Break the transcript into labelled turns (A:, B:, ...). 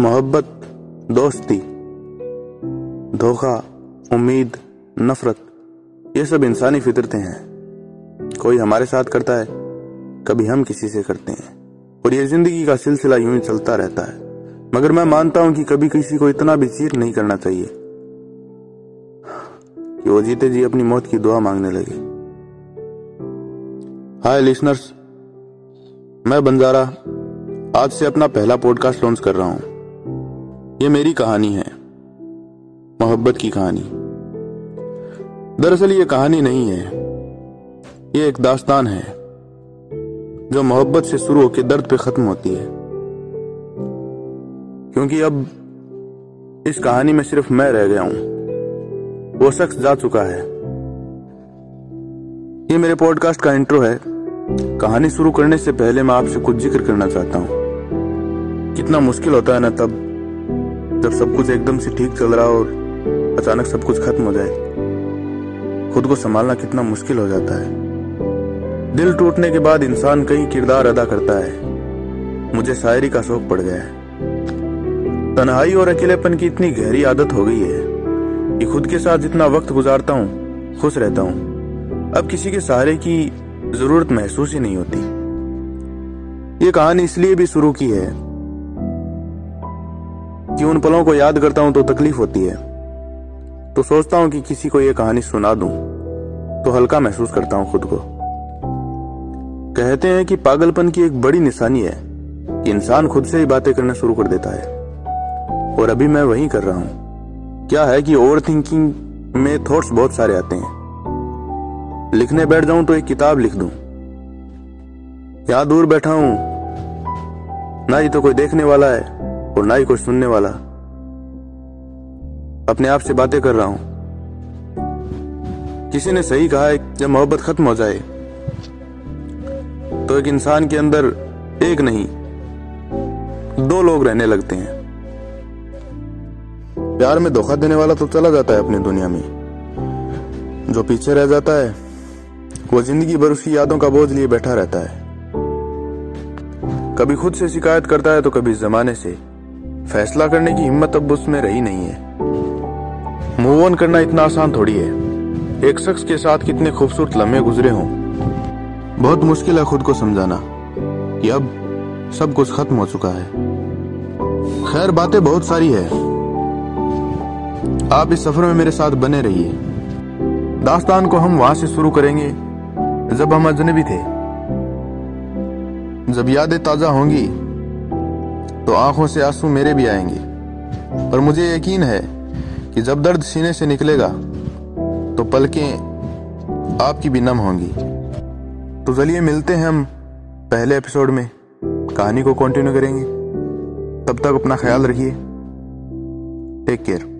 A: मोहब्बत, दोस्ती, धोखा, उम्मीद, नफरत, ये सब इंसानी फितरतें हैं। कोई हमारे साथ करता है, कभी हम किसी से करते हैं। और ये ज़िंदगी का सिलसिला यूँ ही चलता रहता है। मगर मैं मानता हूँ कि कभी किसी को इतना भी चीर नहीं करना चाहिए कि वो जीते जी अपनी मौत की दुआ मांगने लगे। हाय लिसनर्स, मैं बंजारा, आज से अपना पहला पॉडकास्ट लॉन्च कर रहा हूँ। ये मेरी कहानी है। मोहब्बत की कहानी। दरअसल ये कहानी नहीं है। ये एक दास्तान है, जो मोहब्बत से शुरू होकर दर्द पे खत्म होती है। क्योंकि अब इस कहानी में सिर्फ़ मैं रह गया हूँ। वो शख्स जा चुका है। ये मेरे पॉडकास्ट का इंट्रो है। कहानी शुरू करने से पहले मैं आपसे कुछ ज़िक्र करना चाहता हूँ। कितना मुश्किल होता है ना तब जब सब कुछ एकदम से ठीक चल रहा हो और अचानक सब कुछ खत्म हो जाए, खुद को संभालना कितना मुश्किल हो जाता है। दिल टूटने के बाद इंसान कई किरदार अदा करता है। मुझे शायरी का शौक पड़ गया है। तन्हाई और अकेलेपन की इतनी गहरी आदत हो गई है कि खुद के साथ जितना वक्त गुजारता हूँ, खुश रहता हूँ। अब किसी के सहारे की ज़रूरत महसूस ही नहीं होती। ये कहानी इसलिए भी शुरू की है कि उन पलों को याद करता हूँ तो तकलीफ़ होती है। तो सोचता हूँ कि किसी को यह कहानी सुना दूँ तो हल्का महसूस करता हूँ खुद को। कहते हैं कि पागलपन की एक बड़ी निशानी है कि इंसान खुद से ही बातें करना शुरू कर देता है। और अभी मैं वही कर रहा हूँ। क्या है कि ओवर थिंकिंग में थॉट्स बहुत सारे आते हैं। लिखने बैठ जाऊँ तो एक किताब लिख दूँ। यहाँ दूर बैठा हूँ, ना ही तो कोई देखने वाला है। और ना ही कोई सुनने वाला। अपने आप से बातें कर रहा हूँ। किसी ने सही कहा है, जब मोहब्बत खत्म हो जाए तो एक इंसान के अंदर एक नहीं, दो लोग रहने लगते हैं। प्यार में धोखा देने वाला तो चला जाता है अपनी दुनिया में। जो पीछे रह जाता है, वो ज़िंदगी भर उसकी यादों का बोझ लिए बैठा रहता है। कभी खुद से शिकायत करता है तो कभी जमाने से। फैसला करने की हिम्मत अब उसमें रही नहीं है। मूव ऑन करना इतना आसान थोड़ी है। एक शख्स के साथ कितने खूबसूरत लम्हे गुजरे हों। बहुत मुश्किल है खुद को समझाना कि अब सब कुछ खत्म हो चुका है। खैर, बातें बहुत सारी है। आप इस सफ़र में मेरे साथ बने रहिए। दास्तान को हम वहाँ से शुरू करेंगे, जब हम अजनबी थे। जब यादें ताज़ा होंगी तो आँखों से आँसू मेरे भी आएँगे। पर मुझे यकीन है कि जब दर्द सीने से निकलेगा तो पलकें आपकी भी नम होंगी। तो चलिए मिलते हैं हम पहले एपिसोड में। कहानी को कंटिन्यू करेंगे। तब तक अपना ख्याल रखिए। Take care